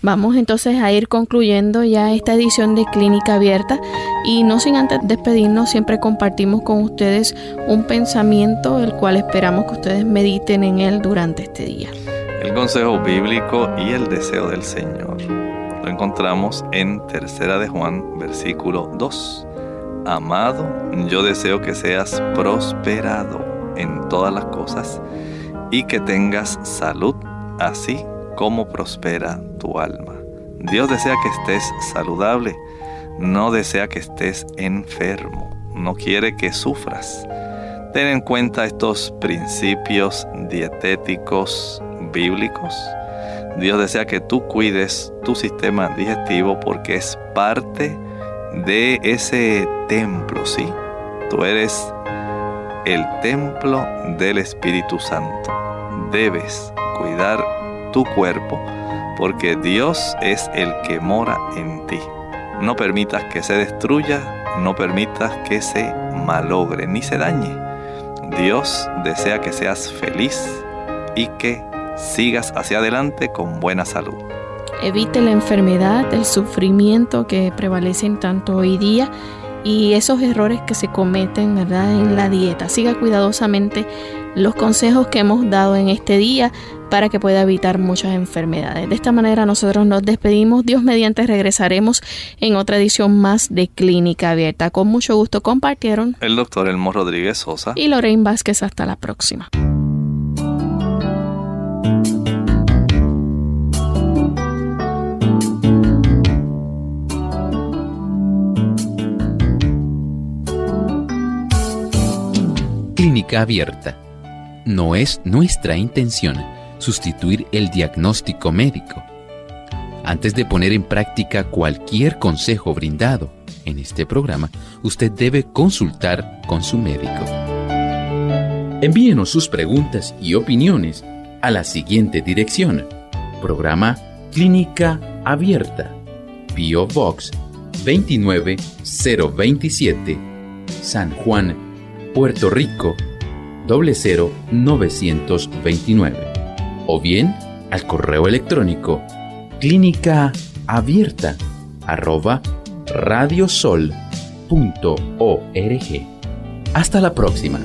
Vamos entonces a ir concluyendo ya esta edición de Clínica Abierta y no sin antes despedirnos, siempre compartimos con ustedes un pensamiento el cual esperamos que ustedes mediten en él durante este día. El consejo bíblico y el deseo del Señor. Lo encontramos en Tercera de Juan, versículo 2. Amado, yo deseo que seas prosperado en todas las cosas y que tengas salud, así cómo prospera tu alma. Dios desea que estés saludable, no desea que estés enfermo, no quiere que sufras. Ten en cuenta estos principios dietéticos bíblicos. Dios desea que tú cuides tu sistema digestivo porque es parte de ese templo, ¿sí? Tú eres el templo del Espíritu Santo. Debes cuidar tu cuerpo, porque Dios es el que mora en ti. No permitas que se destruya, no permitas que se malogre ni se dañe. Dios desea que seas feliz y que sigas hacia adelante con buena salud. Evite la enfermedad, el sufrimiento que prevalecen tanto hoy día y esos errores que se cometen ¿verdad? en la dieta. Siga cuidadosamente los consejos que hemos dado en este día para que pueda evitar muchas enfermedades. De esta manera nosotros nos despedimos. Dios mediante regresaremos en otra edición más de Clínica Abierta. Con mucho gusto compartieron el doctor Elmo Rodríguez Sosa y Lorraine Vázquez. Hasta la próxima. Clínica Abierta. No es nuestra intención sustituir el diagnóstico médico. Antes de poner en práctica cualquier consejo brindado en este programa, usted debe consultar con su médico. Envíenos sus preguntas y opiniones a la siguiente dirección. Programa Clínica Abierta. Bio Box 29027. San Juan, Puerto Rico 00929 o bien al correo electrónico clínica abierta arroba radiosol.org. Hasta la próxima.